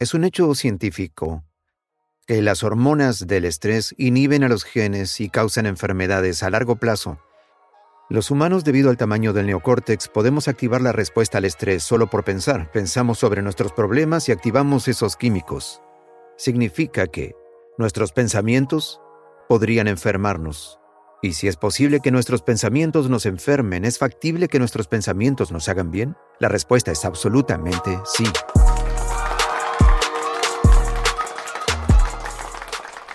Es un hecho científico que las hormonas del estrés inhiben a los genes y causan enfermedades a largo plazo. Los humanos, debido al tamaño del neocórtex, podemos activar la respuesta al estrés solo por pensar. Pensamos sobre nuestros problemas y activamos esos químicos. Significa que nuestros pensamientos podrían enfermarnos. Y si es posible que nuestros pensamientos nos enfermen, ¿es factible que nuestros pensamientos nos hagan bien? La respuesta es absolutamente sí.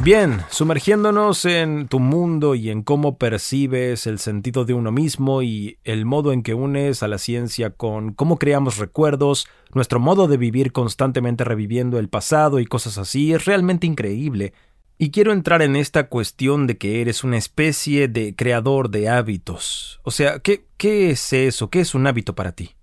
Bien, sumergiéndonos en tu mundo y en cómo percibes el sentido de uno mismo y el modo en que unes a la ciencia con cómo creamos recuerdos, nuestro modo de vivir constantemente reviviendo el pasado y cosas así, es realmente increíble. Y quiero entrar en esta cuestión de que eres una especie de creador de hábitos. O sea, ¿qué, qué es eso? ¿Qué es un hábito para ti?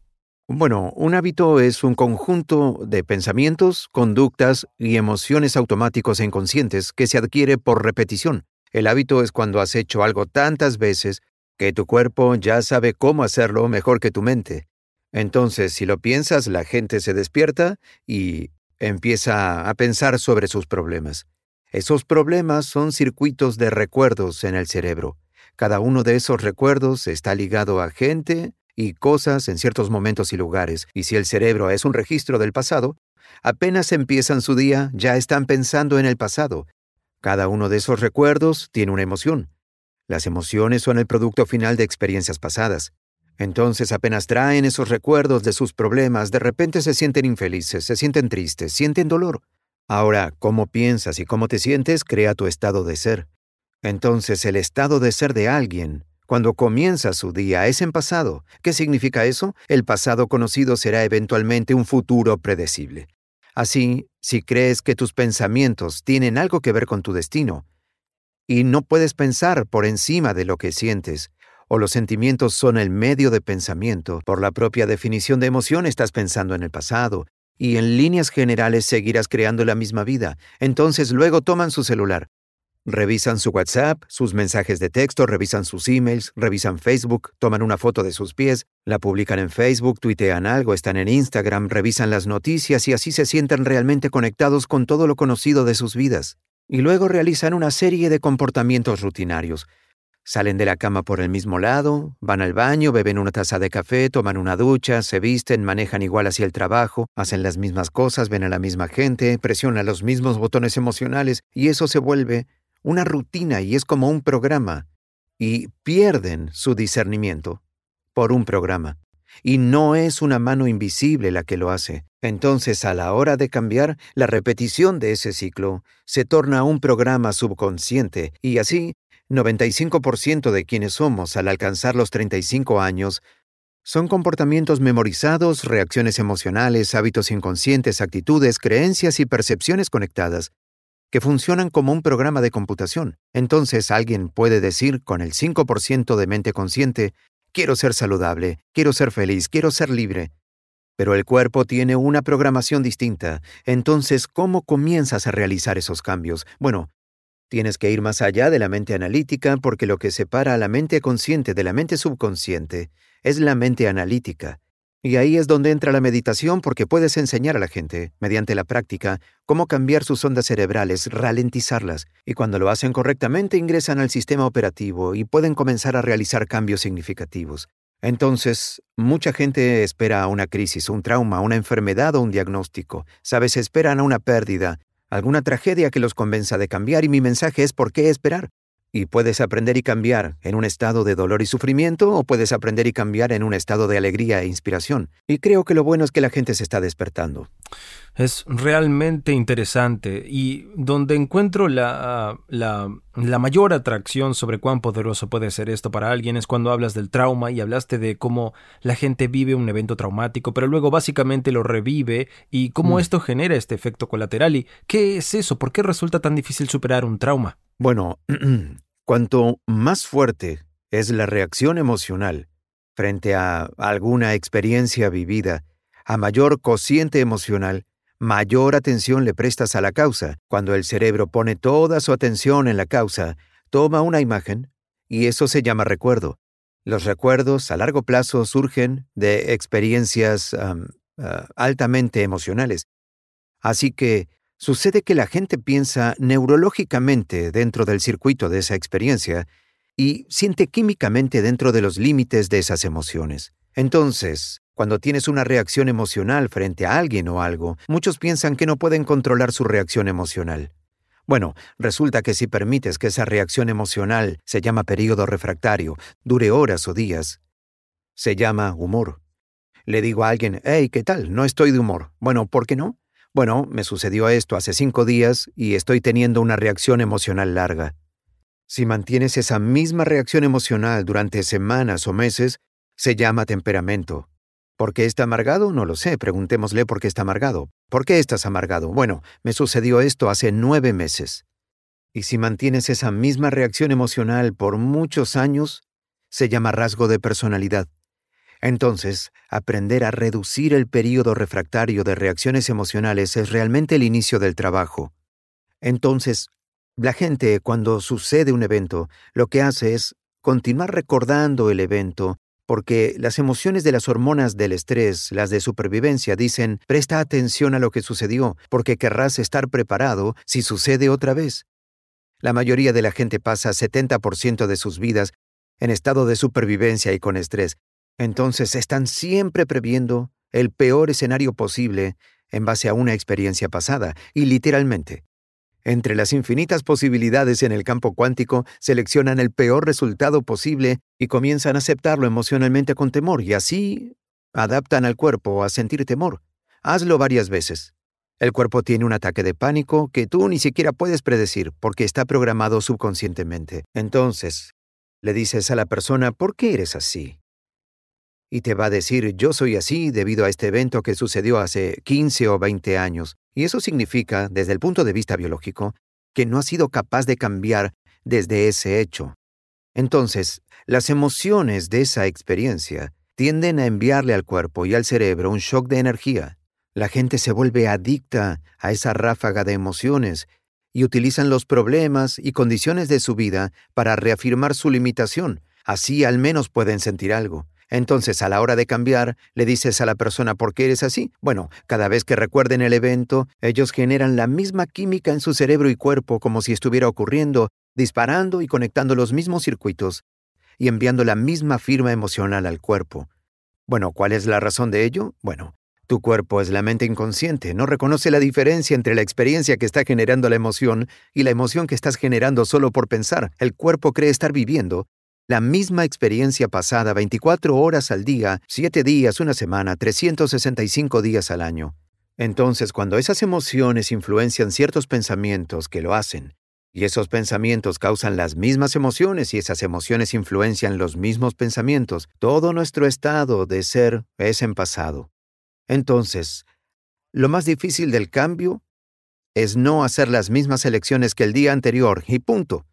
Bueno, un hábito es un conjunto de pensamientos, conductas y emociones automáticos e inconscientes que se adquiere por repetición. El hábito es cuando has hecho algo tantas veces que tu cuerpo ya sabe cómo hacerlo mejor que tu mente. Entonces, si lo piensas, la gente se despierta y empieza a pensar sobre sus problemas. Esos problemas son circuitos de recuerdos en el cerebro. Cada uno de esos recuerdos está ligado a gente, y cosas en ciertos momentos y lugares, y si el cerebro es un registro del pasado, apenas empiezan su día ya están pensando en el pasado. Cada uno de esos recuerdos tiene una emoción. Las emociones son el producto final de experiencias pasadas. Entonces apenas traen esos recuerdos de sus problemas, de repente se sienten infelices, se sienten tristes, sienten dolor. Ahora, cómo piensas y cómo te sientes crea tu estado de ser. Entonces el estado de ser de alguien cuando comienza su día es en pasado. ¿Qué significa eso? El pasado conocido será eventualmente un futuro predecible. Así, si crees que tus pensamientos tienen algo que ver con tu destino, y no puedes pensar por encima de lo que sientes, o los sentimientos son el medio de pensamiento, por la propia definición de emoción estás pensando en el pasado, y en líneas generales seguirás creando la misma vida, entonces luego toman su celular, Revisan su WhatsApp, sus mensajes de texto, revisan sus emails, revisan Facebook, toman una foto de sus pies, la publican en Facebook, tuitean algo, están en Instagram, revisan las noticias y así se sienten realmente conectados con todo lo conocido de sus vidas. Y luego realizan una serie de comportamientos rutinarios. Salen de la cama por el mismo lado, van al baño, beben una taza de café, toman una ducha, se visten, manejan igual hacia el trabajo, hacen las mismas cosas, ven a la misma gente, presionan los mismos botones emocionales y eso se vuelve una rutina y es como un programa, y pierden su discernimiento por un programa. Y no es una mano invisible la que lo hace. Entonces, a la hora de cambiar, la repetición de ese ciclo se torna un programa subconsciente y así, 95% de quienes somos al alcanzar los 35 años son comportamientos memorizados, reacciones emocionales, hábitos inconscientes, actitudes, creencias y percepciones conectadas que funcionan como un programa de computación. Entonces alguien puede decir con el 5% de mente consciente, quiero ser saludable, quiero ser feliz, quiero ser libre. Pero el cuerpo tiene una programación distinta. Entonces, ¿cómo comienzas a realizar esos cambios? Bueno, tienes que ir más allá de la mente analítica porque lo que separa a la mente consciente de la mente subconsciente es la mente analítica. Y ahí es donde entra la meditación porque puedes enseñar a la gente, mediante la práctica, cómo cambiar sus ondas cerebrales, ralentizarlas, y cuando lo hacen correctamente ingresan al sistema operativo y pueden comenzar a realizar cambios significativos. Entonces, mucha gente espera una crisis, un trauma, una enfermedad o un diagnóstico. Sabes, esperan a una pérdida, alguna tragedia que los convenza de cambiar y mi mensaje es ¿por qué esperar? Y puedes aprender y cambiar en un estado de dolor y sufrimiento o puedes aprender y cambiar en un estado de alegría e inspiración. Y creo que lo bueno es que la gente se está despertando. Es realmente interesante y donde encuentro la, la, la, mayor atracción sobre cuán poderoso puede ser esto para alguien es cuando hablas del trauma y hablaste de cómo la gente vive un evento traumático, pero luego básicamente lo revive y cómo mm. esto genera este efecto colateral. ¿Y qué es eso? ¿Por qué resulta tan difícil superar un trauma? Bueno, cuanto más fuerte es la reacción emocional frente a alguna experiencia vivida, a mayor cociente emocional, mayor atención le prestas a la causa. Cuando el cerebro pone toda su atención en la causa, toma una imagen y eso se llama recuerdo. Los recuerdos a largo plazo surgen de experiencias ah, altamente emocionales. Así que sucede que la gente piensa neurológicamente dentro del circuito de esa experiencia y siente químicamente dentro de los límites de esas emociones. Entonces, cuando tienes una reacción emocional frente a alguien o algo, muchos piensan que no pueden controlar su reacción emocional. Bueno, resulta que si permites que esa reacción emocional se llama periodo refractario, dure horas o días, se llama humor. Le digo a alguien, hey, ¿qué tal? No estoy de humor. Bueno, ¿por qué no? Bueno, me sucedió esto hace cinco días y estoy teniendo una reacción emocional larga. Si mantienes esa misma reacción emocional durante semanas o meses, se llama temperamento. ¿Por qué está amargado? No lo sé. Preguntémosle por qué está amargado. ¿Por qué estás amargado? Bueno, me sucedió esto hace nueve meses. Y si mantienes esa misma reacción emocional por muchos años, se llama rasgo de personalidad. Entonces, aprender a reducir el período refractario de reacciones emocionales es realmente el inicio del trabajo. Entonces, la gente, cuando sucede un evento, lo que hace es continuar recordando el evento porque las emociones de las hormonas del estrés, las de supervivencia, dicen, presta atención a lo que sucedió, porque querrás estar preparado si sucede otra vez. La mayoría de la gente pasa 70% de sus vidas en estado de supervivencia y con estrés. Entonces están siempre previendo el peor escenario posible en base a una experiencia pasada, y literalmente, entre las infinitas posibilidades en el campo cuántico, seleccionan el peor resultado posible y comienzan a aceptarlo emocionalmente con temor, y así adaptan al cuerpo a sentir temor. Hazlo varias veces. El cuerpo tiene un ataque de pánico que tú ni siquiera puedes predecir porque está programado subconscientemente. Entonces, le dices a la persona, ¿por qué eres así? Y te va a decir, yo soy así debido a este evento que sucedió hace 15 o 20 años. Y eso significa, desde el punto de vista biológico, que no ha sido capaz de cambiar desde ese hecho. Entonces, las emociones de esa experiencia tienden a enviarle al cuerpo y al cerebro un shock de energía. La gente se vuelve adicta a esa ráfaga de emociones y utilizan los problemas y condiciones de su vida para reafirmar su limitación. Así al menos pueden sentir algo. Entonces, a la hora de cambiar, le dices a la persona por qué eres así. Bueno, cada vez que recuerden el evento, ellos generan la misma química en su cerebro y cuerpo como si estuviera ocurriendo, disparando y conectando los mismos circuitos y enviando la misma firma emocional al cuerpo. Bueno, ¿cuál es la razón de ello? Bueno, tu cuerpo es la mente inconsciente, no reconoce la diferencia entre la experiencia que está generando la emoción y la emoción que estás generando solo por pensar. El cuerpo cree estar viviendo la misma experiencia pasada 24 horas al día, 7 días, una semana, 365 días al año. Entonces, cuando esas emociones influencian ciertos pensamientos que lo hacen, y esos pensamientos causan las mismas emociones y esas emociones influencian los mismos pensamientos, todo nuestro estado de ser es en pasado. Entonces, lo más difícil del cambio es no hacer las mismas elecciones que el día anterior y punto.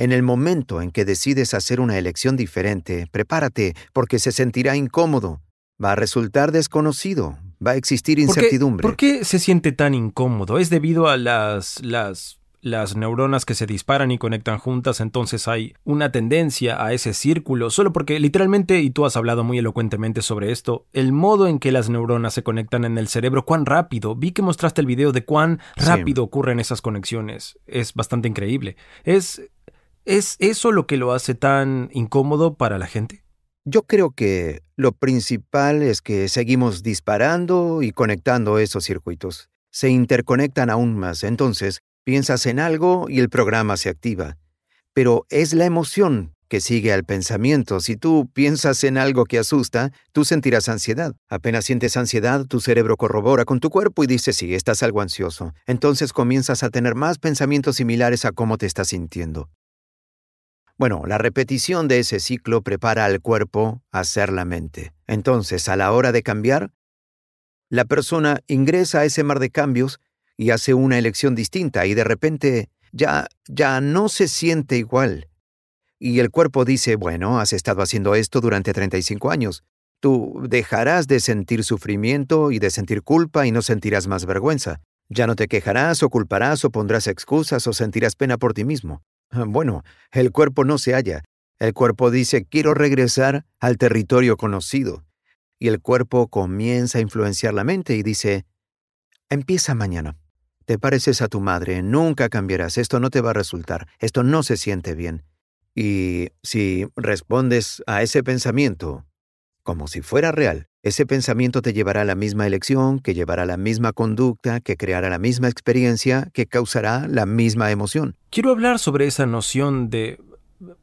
En el momento en que decides hacer una elección diferente, prepárate, porque se sentirá incómodo. Va a resultar desconocido. Va a existir incertidumbre. ¿Por qué, se siente tan incómodo? ¿Es debido a las, las, las neuronas que se disparan y conectan juntas? Entonces hay una tendencia a ese círculo. Solo porque literalmente, y tú has hablado muy elocuentemente sobre esto, el modo en que las neuronas se conectan en el cerebro, cuán rápido. Vi que mostraste el video de cuán rápido ocurren esas conexiones. Es bastante increíble. Es ¿Es eso lo que lo hace tan incómodo para la gente? Yo creo que lo principal es que seguimos disparando y conectando esos circuitos. Se interconectan aún más, entonces piensas en algo y el programa se activa. Pero es la emoción que sigue al pensamiento. Si tú piensas en algo que asusta, tú sentirás ansiedad. Apenas sientes ansiedad, tu cerebro corrobora con tu cuerpo y dice, sí, estás algo ansioso. Entonces comienzas a tener más pensamientos similares a cómo te estás sintiendo. Bueno, la repetición de ese ciclo prepara al cuerpo a ser la mente. Entonces, a la hora de cambiar, la persona ingresa a ese mar de cambios y hace una elección distinta y de repente ya ya no se siente igual. Y el cuerpo dice, bueno, has estado haciendo esto durante 35 años. Tú dejarás de sentir sufrimiento y de sentir culpa y no sentirás más vergüenza. Ya no te quejarás o culparás o pondrás excusas o sentirás pena por ti mismo. Ah, bueno, el cuerpo no se halla. El cuerpo dice, quiero regresar al territorio conocido. Y el cuerpo comienza a influenciar la mente y dice, Empieza mañana. Te pareces a tu madre, nunca cambiarás, esto no te va a resultar, esto no se siente bien. Y si respondes a ese pensamiento como si fuera real, ese pensamiento te llevará a la misma elección, que llevará a la misma conducta, que creará la misma experiencia, que causará la misma emoción. Quiero hablar sobre esa noción de...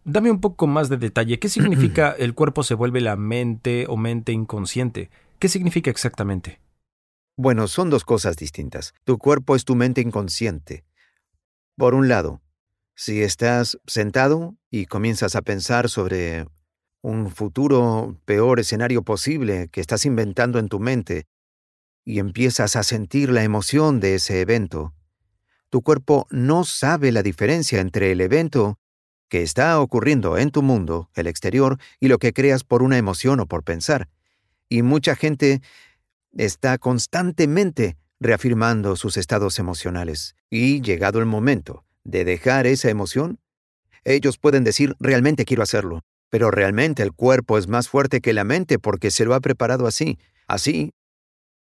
Dame un poco más de detalle. ¿Qué significa el cuerpo se vuelve la mente o mente inconsciente? ¿Qué significa exactamente? Bueno, son dos cosas distintas. Tu cuerpo es tu mente inconsciente. Por un lado, si estás sentado y comienzas a pensar sobre un futuro peor escenario posible que estás inventando en tu mente y empiezas a sentir la emoción de ese evento, tu cuerpo no sabe la diferencia entre el evento que está ocurriendo en tu mundo, el exterior, y lo que creas por una emoción o por pensar. Y mucha gente está constantemente reafirmando sus estados emocionales. Y llegado el momento de dejar esa emoción, ellos pueden decir, realmente quiero hacerlo, pero realmente el cuerpo es más fuerte que la mente porque se lo ha preparado así. Así,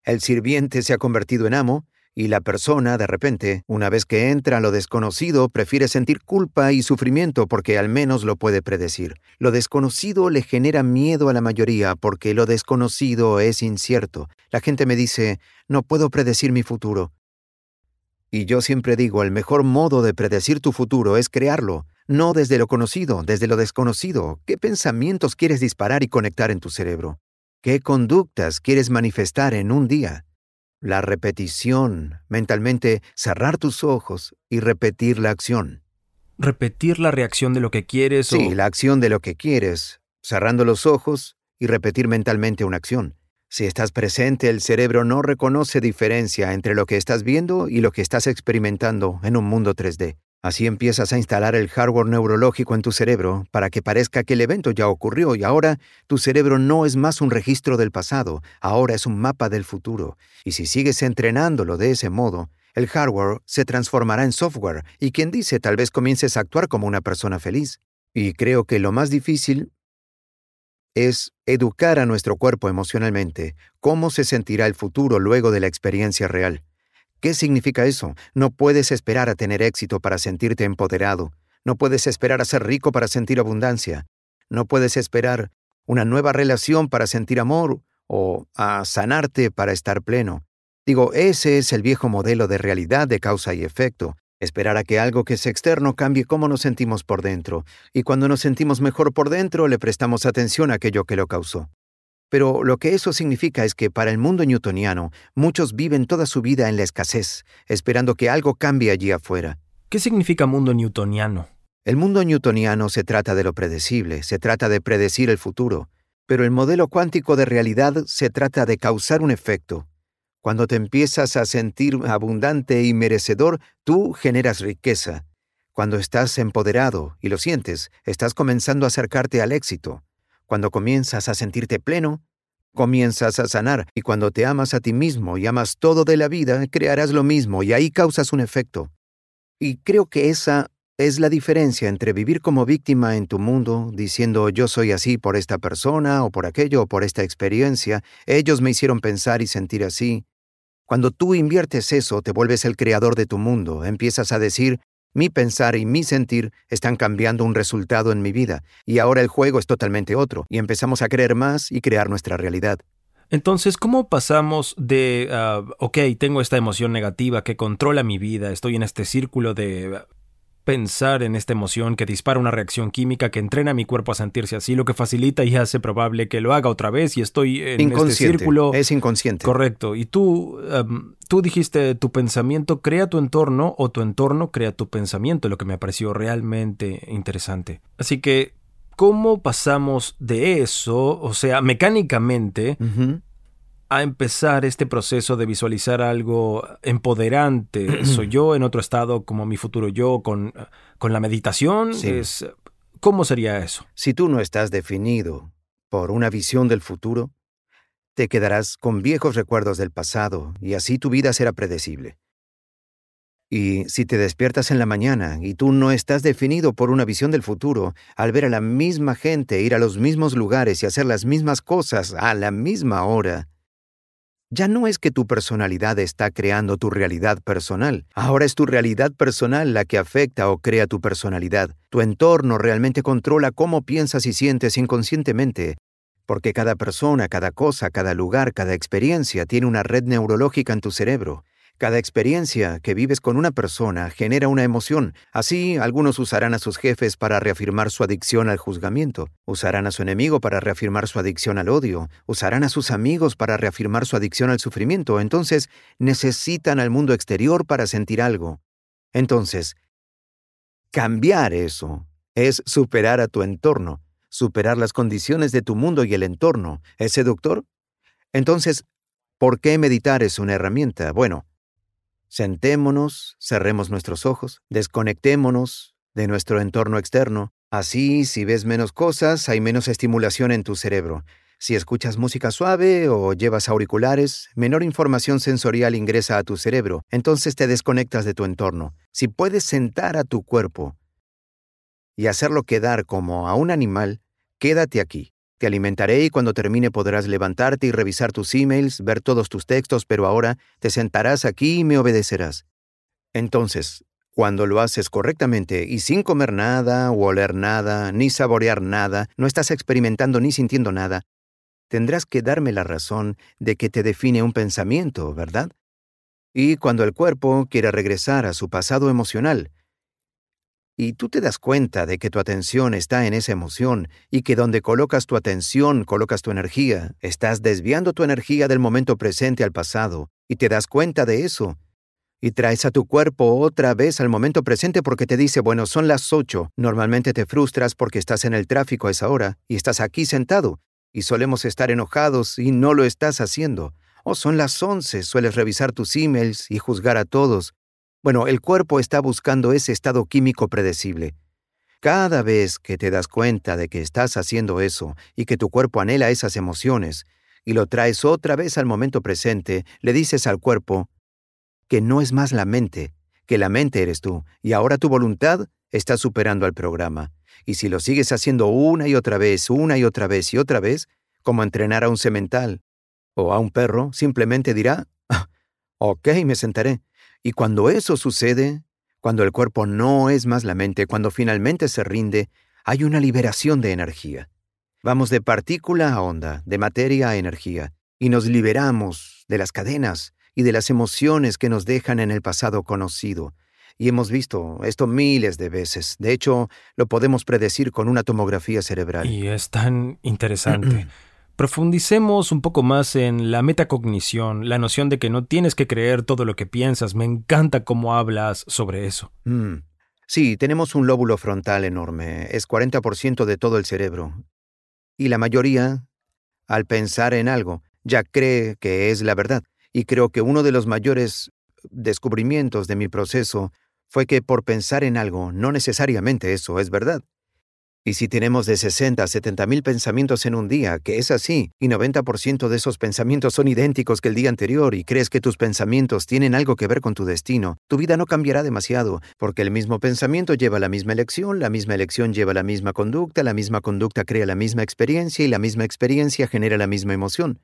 el sirviente se ha convertido en amo y la persona, de repente, una vez que entra lo desconocido, prefiere sentir culpa y sufrimiento porque al menos lo puede predecir. Lo desconocido le genera miedo a la mayoría porque lo desconocido es incierto. La gente me dice, no puedo predecir mi futuro. Y yo siempre digo, el mejor modo de predecir tu futuro es crearlo, no desde lo conocido, desde lo desconocido. ¿Qué pensamientos quieres disparar y conectar en tu cerebro? ¿Qué conductas quieres manifestar en un día? La repetición, mentalmente cerrar tus ojos y repetir la acción. Repetir la reacción de lo que quieres. Sí, la acción de lo que quieres, cerrando los ojos y repetir mentalmente una acción. Si estás presente, el cerebro no reconoce diferencia entre lo que estás viendo y lo que estás experimentando en un mundo 3D. Así empiezas a instalar el hardware neurológico en tu cerebro para que parezca que el evento ya ocurrió y ahora tu cerebro no es más un registro del pasado, ahora es un mapa del futuro. Y si sigues entrenándolo de ese modo, el hardware se transformará en software y quien dice tal vez comiences a actuar como una persona feliz. Y creo que lo más difícil es educar a nuestro cuerpo emocionalmente, cómo se sentirá el futuro luego de la experiencia real. ¿Qué significa eso? No puedes esperar a tener éxito para sentirte empoderado. No puedes esperar a ser rico para sentir abundancia. No puedes esperar una nueva relación para sentir amor o a sanarte para estar pleno. Digo, ese es el viejo modelo de realidad de causa y efecto. Esperar a que algo que es externo cambie cómo nos sentimos por dentro. Y cuando nos sentimos mejor por dentro, le prestamos atención a aquello que lo causó. Pero lo que eso significa es que para el mundo newtoniano, muchos viven toda su vida en la escasez, esperando que algo cambie allí afuera. ¿Qué significa mundo newtoniano? El mundo newtoniano se trata de lo predecible, se trata de predecir el futuro, pero el modelo cuántico de realidad se trata de causar un efecto. Cuando te empiezas a sentir abundante y merecedor, tú generas riqueza. Cuando estás empoderado y lo sientes, estás comenzando a acercarte al éxito. Cuando comienzas a sentirte pleno, comienzas a sanar y cuando te amas a ti mismo y amas todo de la vida, crearás lo mismo y ahí causas un efecto. Y creo que esa es la diferencia entre vivir como víctima en tu mundo, diciendo yo soy así por esta persona o por aquello o por esta experiencia, ellos me hicieron pensar y sentir así. Cuando tú inviertes eso, te vuelves el creador de tu mundo, empiezas a decir mi pensar y mi sentir están cambiando un resultado en mi vida, y ahora el juego es totalmente otro, y empezamos a creer más y crear nuestra realidad. Entonces, ¿cómo pasamos de, ah, ok, tengo esta emoción negativa que controla mi vida, estoy en este círculo de pensar en esta emoción que dispara una reacción química que entrena a mi cuerpo a sentirse así, lo que facilita y hace probable que lo haga otra vez y estoy en este círculo. Es inconsciente. Correcto. Y tú, tú dijiste, tu pensamiento crea tu entorno o tu entorno crea tu pensamiento, lo que me pareció realmente interesante. Así que, ¿cómo pasamos de eso, o sea, mecánicamente, a empezar este proceso de visualizar algo empoderante. Soy yo en otro estado como mi futuro yo con, con la meditación. Es, ¿Cómo sería eso? Si tú no estás definido por una visión del futuro, te quedarás con viejos recuerdos del pasado y así tu vida será predecible. Y si te despiertas en la mañana y tú no estás definido por una visión del futuro, al ver a la misma gente ir a los mismos lugares y hacer las mismas cosas a la misma hora, Ya no es que tu personalidad está creando tu realidad personal, ahora es tu realidad personal la que afecta o crea tu personalidad. Tu entorno realmente controla cómo piensas y sientes inconscientemente, porque cada persona, cada cosa, cada lugar, cada experiencia tiene una red neurológica en tu cerebro. Cada experiencia que vives con una persona genera una emoción. Así, algunos usarán a sus jefes para reafirmar su adicción al juzgamiento, usarán a su enemigo para reafirmar su adicción al odio, usarán a sus amigos para reafirmar su adicción al sufrimiento. Entonces, necesitan al mundo exterior para sentir algo. Entonces, cambiar eso es superar a tu entorno, superar las condiciones de tu mundo y el entorno. ¿Es seductor? Entonces, ¿por qué meditar es una herramienta? Bueno, Sentémonos, cerremos nuestros ojos, desconectémonos de nuestro entorno externo. Así, si ves menos cosas, hay menos estimulación en tu cerebro. Si escuchas música suave o llevas auriculares, menor información sensorial ingresa a tu cerebro, entonces te desconectas de tu entorno. Si puedes sentar a tu cuerpo y hacerlo quedar como a un animal, quédate aquí. Te alimentaré y cuando termine podrás levantarte y revisar tus emails, ver todos tus textos, pero ahora te sentarás aquí y me obedecerás. Entonces, cuando lo haces correctamente y sin comer nada, o oler nada, ni saborear nada, no estás experimentando ni sintiendo nada, tendrás que darme la razón de que te define un pensamiento, ¿verdad? Y cuando el cuerpo quiere regresar a su pasado emocional, y tú te das cuenta de que tu atención está en esa emoción y que donde colocas tu atención colocas tu energía, estás desviando tu energía del momento presente al pasado y te das cuenta de eso. Y traes a tu cuerpo otra vez al momento presente porque te dice, bueno, son las ocho. Normalmente te frustras porque estás en el tráfico a esa hora y estás aquí sentado. Y solemos estar enojados y no lo estás haciendo. O son las once, sueles revisar tus emails y juzgar a todos. Bueno, el cuerpo está buscando ese estado químico predecible. Cada vez que te das cuenta de que estás haciendo eso y que tu cuerpo anhela esas emociones, y lo traes otra vez al momento presente, le dices al cuerpo que no es más la mente, que la mente eres tú, y ahora tu voluntad está superando al programa. Y si lo sigues haciendo una y otra vez, una y otra vez y otra vez, como entrenar a un semental o a un perro, simplemente dirá, ah, ok, me sentaré. Y cuando eso sucede, cuando el cuerpo no es más la mente, cuando finalmente se rinde, hay una liberación de energía. Vamos de partícula a onda, de materia a energía, y nos liberamos de las cadenas y de las emociones que nos dejan en el pasado conocido. Y hemos visto esto miles de veces. De hecho, lo podemos predecir con una tomografía cerebral. Y es tan interesante. Profundicemos un poco más en la metacognición, la noción de que no tienes que creer todo lo que piensas. Me encanta cómo hablas sobre eso. Mm. Sí, tenemos un lóbulo frontal enorme, es 40% de todo el cerebro. Y la mayoría, al pensar en algo, ya cree que es la verdad. Y creo que uno de los mayores descubrimientos de mi proceso fue que por pensar en algo, no necesariamente eso es verdad. Y si tenemos de 60 a 70 mil pensamientos en un día, que es así, y 90% de esos pensamientos son idénticos que el día anterior y crees que tus pensamientos tienen algo que ver con tu destino, tu vida no cambiará demasiado, porque el mismo pensamiento lleva la misma elección, la misma elección lleva la misma conducta, la misma conducta crea la misma experiencia y la misma experiencia genera la misma emoción.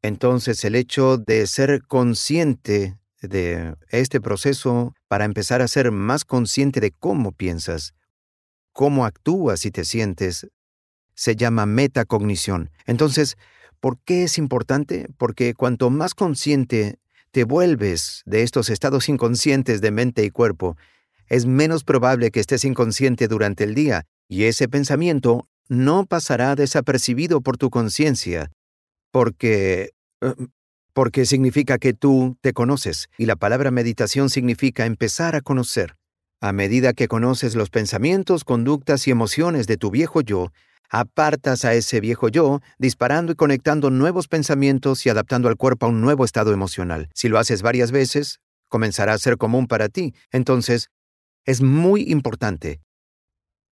Entonces el hecho de ser consciente de este proceso para empezar a ser más consciente de cómo piensas, cómo actúas y te sientes, se llama metacognición. Entonces, ¿por qué es importante? Porque cuanto más consciente te vuelves de estos estados inconscientes de mente y cuerpo, es menos probable que estés inconsciente durante el día, y ese pensamiento no pasará desapercibido por tu conciencia, porque... Eh, porque significa que tú te conoces, y la palabra meditación significa empezar a conocer. A medida que conoces los pensamientos, conductas y emociones de tu viejo yo, apartas a ese viejo yo, disparando y conectando nuevos pensamientos y adaptando al cuerpo a un nuevo estado emocional. Si lo haces varias veces, comenzará a ser común para ti. Entonces, es muy importante.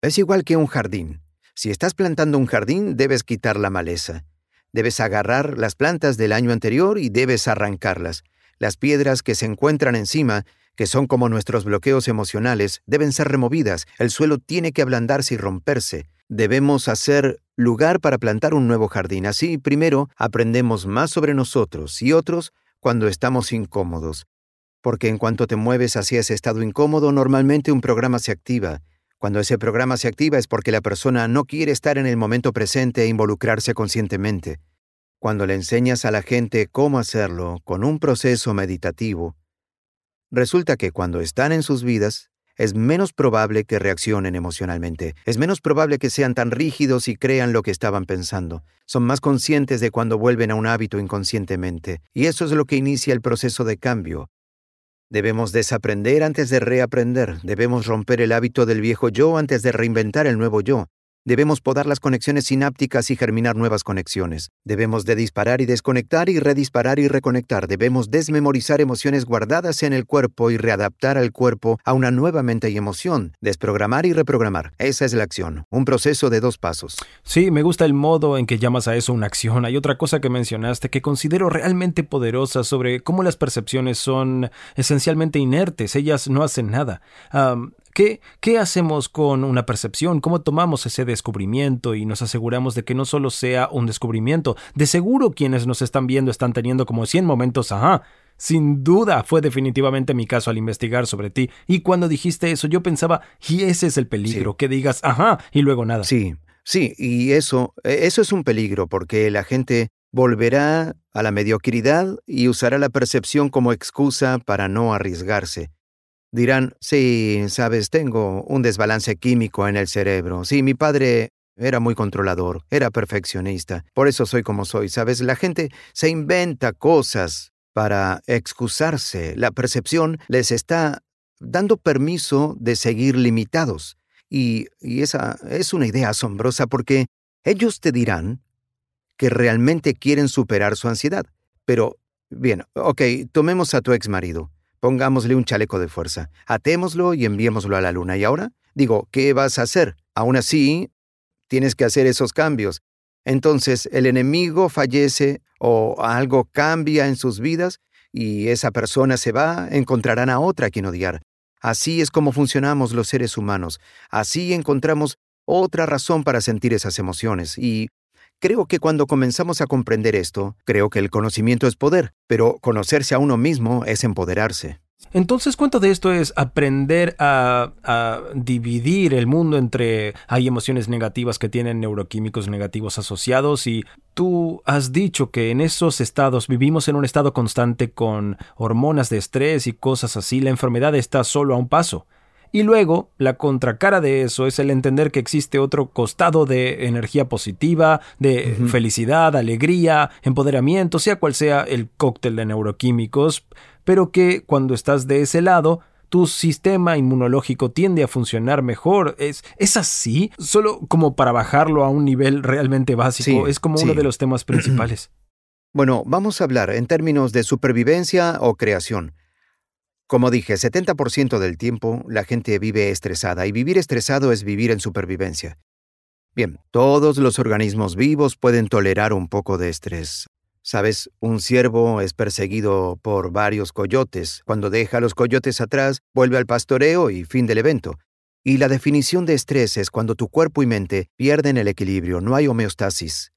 Es igual que un jardín. Si estás plantando un jardín, debes quitar la maleza. Debes agarrar las plantas del año anterior y debes arrancarlas. Las piedras que se encuentran encima que son como nuestros bloqueos emocionales, deben ser removidas. El suelo tiene que ablandarse y romperse. debemos hacer lugar para plantar un nuevo jardín. Así, primero, aprendemos más sobre nosotros y otros cuando estamos incómodos. Porque en cuanto te mueves hacia ese estado incómodo, normalmente un programa se activa. Cuando ese programa se activa es porque la persona no quiere estar en el momento presente e involucrarse conscientemente. Cuando le enseñas a la gente cómo hacerlo con un proceso meditativo, resulta que cuando están en sus vidas, es menos probable que reaccionen emocionalmente, es menos probable que sean tan rígidos y crean lo que estaban pensando. Son más conscientes de cuando vuelven a un hábito inconscientemente, y eso es lo que inicia el proceso de cambio. Debemos desaprender antes de reaprender, debemos romper el hábito del viejo yo antes de reinventar el nuevo yo, Debemos podar las conexiones sinápticas y germinar nuevas conexiones. Debemos de disparar y desconectar y redisparar y reconectar. Debemos desmemorizar emociones guardadas en el cuerpo y readaptar al cuerpo a una nueva mente y emoción. Desprogramar y reprogramar. Esa es la acción. Un proceso de dos pasos. Sí, me gusta el modo en que llamas a eso una acción. Hay otra cosa que mencionaste que considero realmente poderosa sobre cómo las percepciones son esencialmente inertes. Ellas no hacen nada. ¿Qué, ¿Qué hacemos con una percepción? ¿Cómo tomamos ese descubrimiento y nos aseguramos de que no solo sea un descubrimiento? De seguro quienes nos están viendo están teniendo como 100 momentos, ajá. Sin duda fue definitivamente mi caso al investigar sobre ti. Y cuando dijiste eso, yo pensaba, y ese es el peligro, que digas, ajá, y luego nada. Sí, sí, y eso, e, eso es un peligro porque la gente volverá a la mediocridad y usará la percepción como excusa para no arriesgarse. Dirán, sí, sabes, tengo un desbalance químico en el cerebro. Sí, mi padre era muy controlador, era perfeccionista. Por eso soy como soy, ¿sabes? La gente se inventa cosas para excusarse. La percepción les está dando permiso de seguir limitados. Y, y esa es una idea asombrosa porque ellos te dirán que realmente quieren superar su ansiedad. Pero, bien, ok, tomemos a tu ex marido. Pongámosle un chaleco de fuerza, atémoslo y enviémoslo a la luna. ¿Y ahora? Digo, ¿qué vas a hacer? Aún así, tienes que hacer esos cambios. Entonces, el enemigo fallece o algo cambia en sus vidas y esa persona se va, encontrarán a otra a quien odiar. Así es como funcionamos los seres humanos. Así encontramos otra razón para sentir esas emociones. Y Creo que cuando comenzamos a comprender esto, creo que el conocimiento es poder, pero conocerse a uno mismo es empoderarse. Entonces, ¿cuánto de esto es aprender a, a, dividir el mundo entre hay emociones negativas que tienen neuroquímicos negativos asociados y tú has dicho que en esos estados vivimos en un estado constante con hormonas de estrés y cosas así, la enfermedad está solo a un paso. Y luego, la contracara de eso es el entender que existe otro costado de energía positiva, de felicidad, alegría, empoderamiento, sea cual sea el cóctel de neuroquímicos, pero que cuando estás de ese lado, tu sistema inmunológico tiende a funcionar mejor. ¿Es, es así? Solo como para bajarlo a un nivel realmente básico. es como uno de los temas principales. Bueno, vamos a hablar en términos de supervivencia o creación. Como dije, 70% del tiempo la gente vive estresada y vivir estresado es vivir en supervivencia. Bien, todos los organismos vivos pueden tolerar un poco de estrés. Sabes, un ciervo es perseguido por varios coyotes. Cuando deja a los coyotes atrás, vuelve al pastoreo y fin del evento. Y la definición de estrés es cuando tu cuerpo y mente pierden el equilibrio, no hay homeostasis.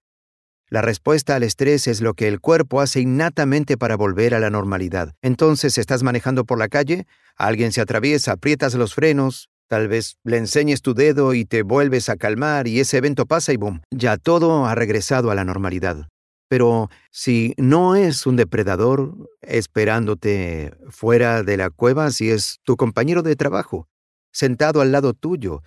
La respuesta al estrés es lo que el cuerpo hace innatamente para volver a la normalidad. Entonces, estás manejando por la calle, alguien se atraviesa, aprietas los frenos, tal vez le enseñes tu dedo y te vuelves a calmar y ese evento pasa y boom, ya todo ha regresado a la normalidad. Pero si no es un depredador esperándote fuera de la cueva, si es tu compañero de trabajo, sentado al lado tuyo,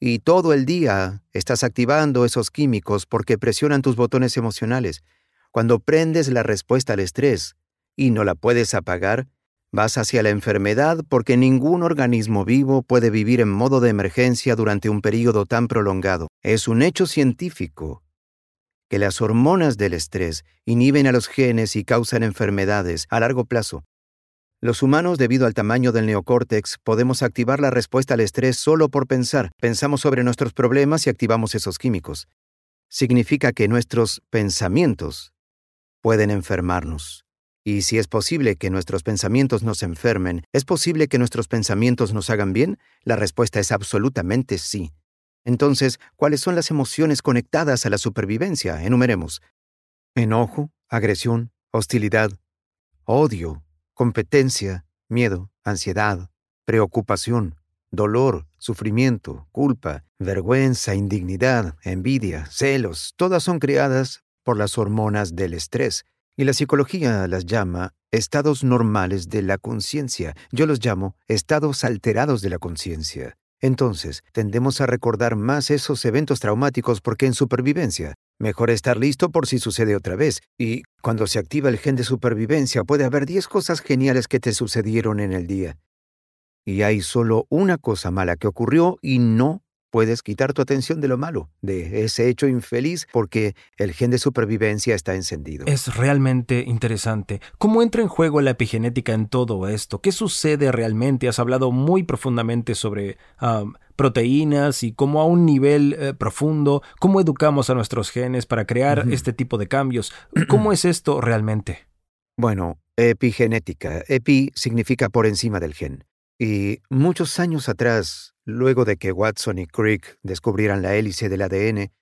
y todo el día estás activando esos químicos porque presionan tus botones emocionales. Cuando prendes la respuesta al estrés y no la puedes apagar, vas hacia la enfermedad porque ningún organismo vivo puede vivir en modo de emergencia durante un periodo tan prolongado. Es un hecho científico que las hormonas del estrés inhiben a los genes y causan enfermedades a largo plazo. Los humanos, debido al tamaño del neocórtex, podemos activar la respuesta al estrés solo por pensar. Pensamos sobre nuestros problemas y activamos esos químicos. Significa que nuestros pensamientos pueden enfermarnos. Y si es posible que nuestros pensamientos nos enfermen, ¿es posible que nuestros pensamientos nos hagan bien? La respuesta es absolutamente sí. Entonces, ¿cuáles son las emociones conectadas a la supervivencia? Enumeremos. Enojo, agresión, hostilidad, odio, competencia, miedo, ansiedad, preocupación, dolor, sufrimiento, culpa, vergüenza, indignidad, envidia, celos, todas son creadas por las hormonas del estrés, y la psicología las llama estados normales de la conciencia. Yo los llamo estados alterados de la conciencia. Entonces, tendemos a recordar más esos eventos traumáticos porque en supervivencia, mejor estar listo por si sucede otra vez. Y cuando se activa el gen de supervivencia, puede haber 10 cosas geniales que te sucedieron en el día. Y hay solo una cosa mala que ocurrió y no puedes quitar tu atención de lo malo, de ese hecho infeliz, porque el gen de supervivencia está encendido. Es realmente interesante. ¿Cómo entra en juego la epigenética en todo esto? ¿Qué sucede realmente? Has hablado muy profundamente sobre proteínas y cómo a un nivel eh, profundo, cómo educamos a nuestros genes para crear este tipo de cambios. ¿Cómo es esto realmente? Bueno, epigenética. Epi significa por encima del gen. Y muchos años atrás, Luego de que Watson y Crick descubrieran la hélice del ADN,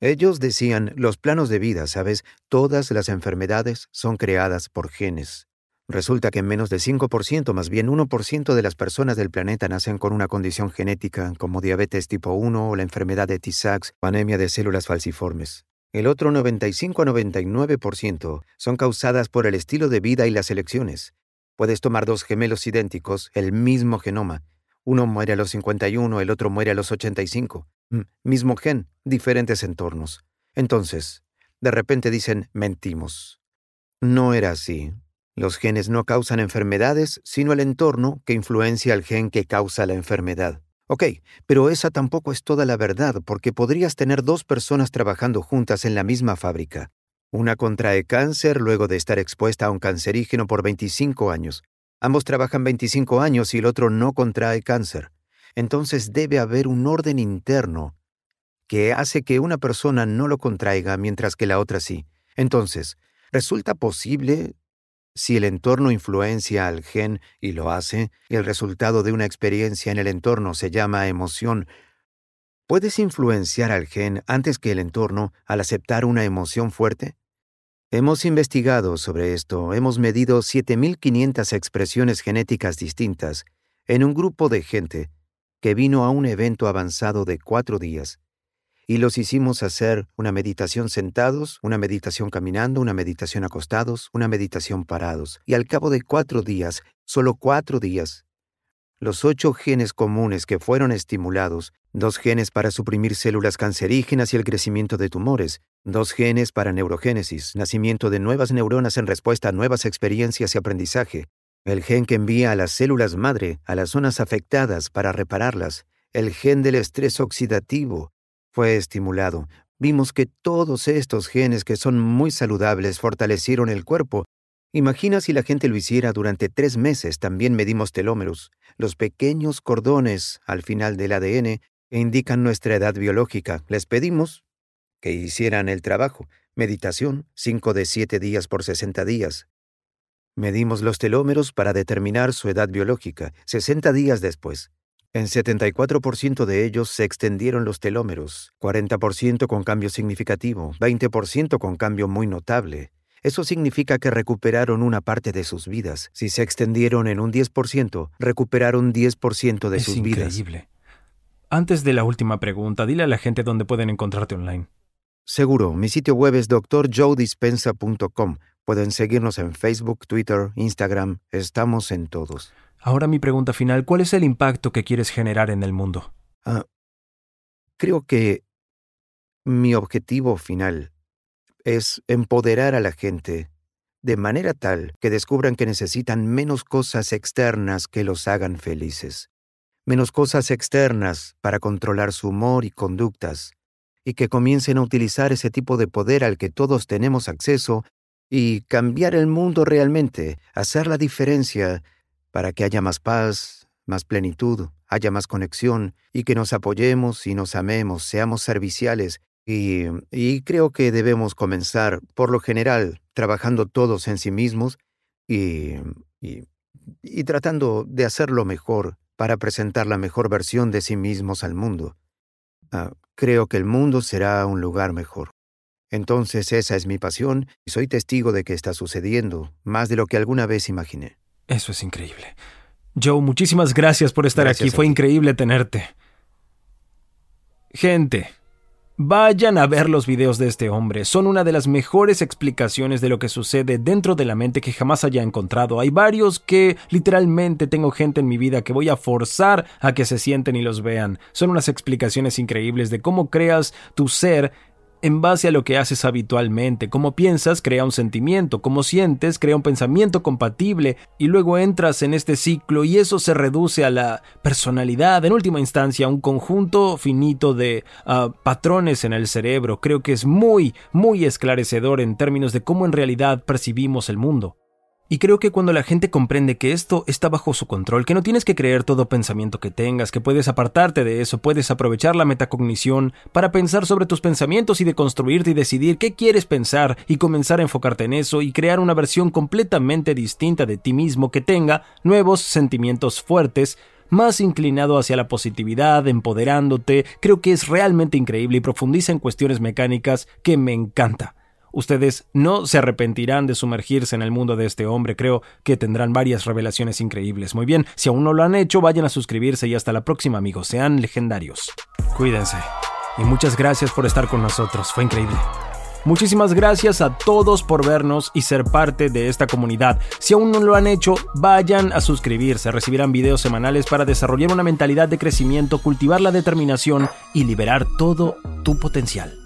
ellos decían, los planos de vida, ¿sabes? Todas las enfermedades son creadas por genes. Resulta que menos de 5%, más bien 1% de las personas del planeta nacen con una condición genética como diabetes tipo 1 o la enfermedad de Tay-Sachs o anemia de células falciformes. El otro 95 a 99% son causadas por el estilo de vida y las elecciones. Puedes tomar dos gemelos idénticos, el mismo genoma, uno muere a los 51, el otro muere a los 85. Mismo gen, diferentes entornos. Entonces, de repente dicen, mentimos. No era así. Los genes no causan enfermedades, sino el entorno que influencia al gen que causa la enfermedad. Ok, pero esa tampoco es toda la verdad, porque podrías tener dos personas trabajando juntas en la misma fábrica. Una contrae cáncer luego de estar expuesta a un cancerígeno por 25 años, Ambos trabajan 25 años y el otro no contrae cáncer. Entonces debe haber un orden interno que hace que una persona no lo contraiga mientras que la otra sí. Entonces, ¿resulta posible si el entorno influencia al gen y lo hace, y el resultado de una experiencia en el entorno se llama emoción, ¿puedes influenciar al gen antes que el entorno al aceptar una emoción fuerte? Hemos investigado sobre esto, hemos medido 7.500 expresiones genéticas distintas en un grupo de gente que vino a un evento avanzado de cuatro días, y los hicimos hacer una meditación sentados, una meditación caminando, una meditación acostados, una meditación parados, y al cabo de cuatro días, solo cuatro días, los ocho genes comunes que fueron estimulados, dos genes para suprimir células cancerígenas y el crecimiento de tumores, dos genes para neurogénesis, nacimiento de nuevas neuronas en respuesta a nuevas experiencias y aprendizaje, el gen que envía a las células madre a las zonas afectadas para repararlas, el gen del estrés oxidativo, fue estimulado. Vimos que todos estos genes que son muy saludables fortalecieron el cuerpo Imagina si la gente lo hiciera durante tres meses. También medimos telómeros, los pequeños cordones al final del ADN que indican nuestra edad biológica. Les pedimos que hicieran el trabajo. Meditación, 5 de 7 días por 60 días. Medimos los telómeros para determinar su edad biológica, 60 días después. En 74% de ellos se extendieron los telómeros, 40% con cambio significativo, 20% con cambio muy notable, eso significa que recuperaron una parte de sus vidas. Si se extendieron en un 10%, recuperaron 10% de sus vidas. Es increíble. Antes de la última pregunta, dile a la gente dónde pueden encontrarte online. Seguro, mi sitio web es drjoedispensa.com. Pueden seguirnos en Facebook, Twitter, Instagram, estamos en todos. Ahora mi pregunta final, ¿cuál es el impacto que quieres generar en el mundo? Ah, creo que mi objetivo final es empoderar a la gente de manera tal que descubran que necesitan menos cosas externas que los hagan felices, menos cosas externas para controlar su humor y conductas, y que comiencen a utilizar ese tipo de poder al que todos tenemos acceso y cambiar el mundo realmente, hacer la diferencia para que haya más paz, más plenitud, haya más conexión y que nos apoyemos y nos amemos, seamos serviciales y, creo que debemos comenzar, por lo general, trabajando todos en sí mismos y, y tratando de hacerlo mejor para presentar la mejor versión de sí mismos al mundo. Ah, creo que el mundo será un lugar mejor. Entonces esa es mi pasión y soy testigo de que está sucediendo, más de lo que alguna vez imaginé. Eso es increíble. Joe, muchísimas gracias por estar aquí. Fue increíble tenerte. Gente, Vayan a ver los videos de este hombre, son una de las mejores explicaciones de lo que sucede dentro de la mente que jamás haya encontrado. Hay varios que literalmente tengo gente en mi vida que voy a forzar a que se sienten y los vean. Son unas explicaciones increíbles de cómo creas tu ser en base a lo que haces habitualmente. Como piensas, crea un sentimiento, como sientes, crea un pensamiento compatible, y luego entras en este ciclo y eso se reduce a la personalidad, en última instancia, un conjunto finito de ah, patrones en el cerebro. Creo que es muy, muy esclarecedor en términos de cómo en realidad percibimos el mundo. Y creo que cuando la gente comprende que esto está bajo su control, que no tienes que creer todo pensamiento que tengas, que puedes apartarte de eso, puedes aprovechar la metacognición para pensar sobre tus pensamientos y deconstruirte y decidir qué quieres pensar y comenzar a enfocarte en eso y crear una versión completamente distinta de ti mismo que tenga nuevos sentimientos fuertes, más inclinado hacia la positividad, empoderándote, creo que es realmente increíble y profundiza en cuestiones mecánicas que me encanta. Ustedes no se arrepentirán de sumergirse en el mundo de este hombre, creo que tendrán varias revelaciones increíbles. Muy bien, si aún no lo han hecho, vayan a suscribirse y hasta la próxima amigos, sean legendarios. Cuídense. Y muchas gracias por estar con nosotros, fue increíble. Muchísimas gracias a todos por vernos y ser parte de esta comunidad. Si aún no lo han hecho, vayan a suscribirse. Recibirán videos semanales para desarrollar una mentalidad de crecimiento, cultivar la determinación y liberar todo tu potencial.